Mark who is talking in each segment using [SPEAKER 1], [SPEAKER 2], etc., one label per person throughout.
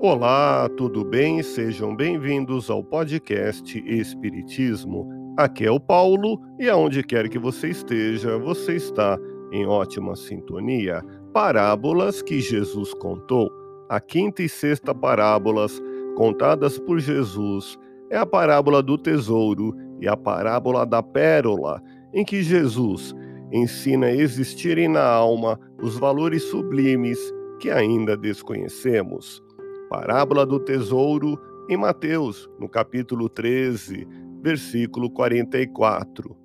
[SPEAKER 1] Olá, tudo bem? Sejam bem-vindos ao podcast Espiritismo. Aqui é o Paulo e aonde quer que você esteja, você está em ótima sintonia. Parábolas que Jesus contou. A quinta e sexta parábolas contadas por Jesus é a parábola do tesouro e a parábola da pérola, em que Jesus ensina a existirem na alma os valores sublimes que ainda desconhecemos. Parábola do tesouro em Mateus, no capítulo 13, versículo 44.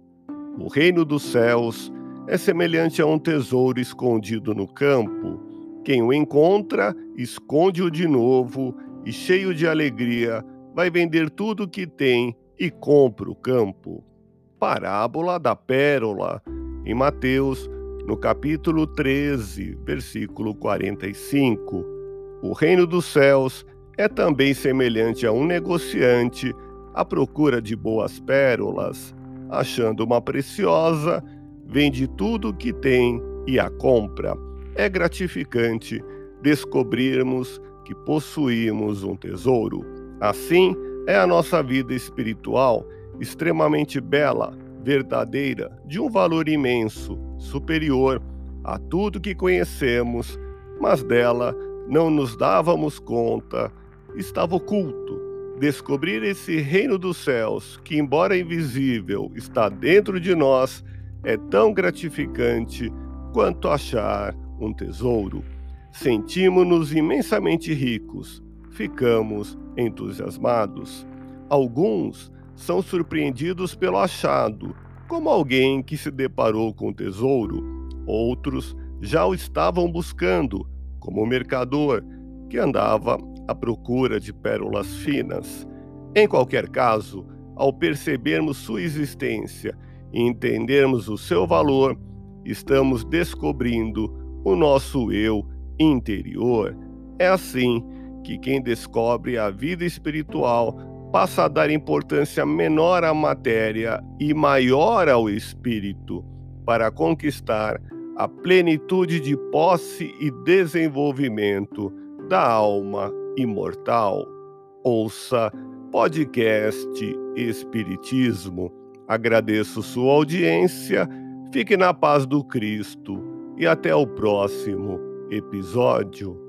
[SPEAKER 1] O reino dos céus é semelhante a um tesouro escondido no campo. Quem o encontra, esconde-o de novo e, cheio de alegria, vai vender tudo o que tem e compra o campo. Parábola da pérola em Mateus, no capítulo 13, versículo 45. O reino dos céus é também semelhante a um negociante à procura de boas pérolas. Achando uma preciosa, vende tudo o que tem e a compra. É gratificante descobrirmos que possuímos um tesouro. Assim é a nossa vida espiritual, extremamente bela, verdadeira, de um valor imenso, superior a tudo que conhecemos, mas dela não nos dávamos conta, estava oculto. Descobrir esse reino dos céus, que, embora invisível, está dentro de nós, é tão gratificante quanto achar um tesouro. Sentimos-nos imensamente ricos, ficamos entusiasmados. Alguns são surpreendidos pelo achado, como alguém que se deparou com o tesouro. Outros já o estavam buscando, como mercador que andava à procura de pérolas finas. Em qualquer caso, ao percebermos sua existência e entendermos o seu valor, estamos descobrindo o nosso eu interior. É assim que quem descobre a vida espiritual passa a dar importância menor à matéria e maior ao espírito para conquistar a plenitude de posse e desenvolvimento da alma imortal. Ouça podcast Espiritismo. Agradeço sua audiência, fique na paz do Cristo e até o próximo episódio.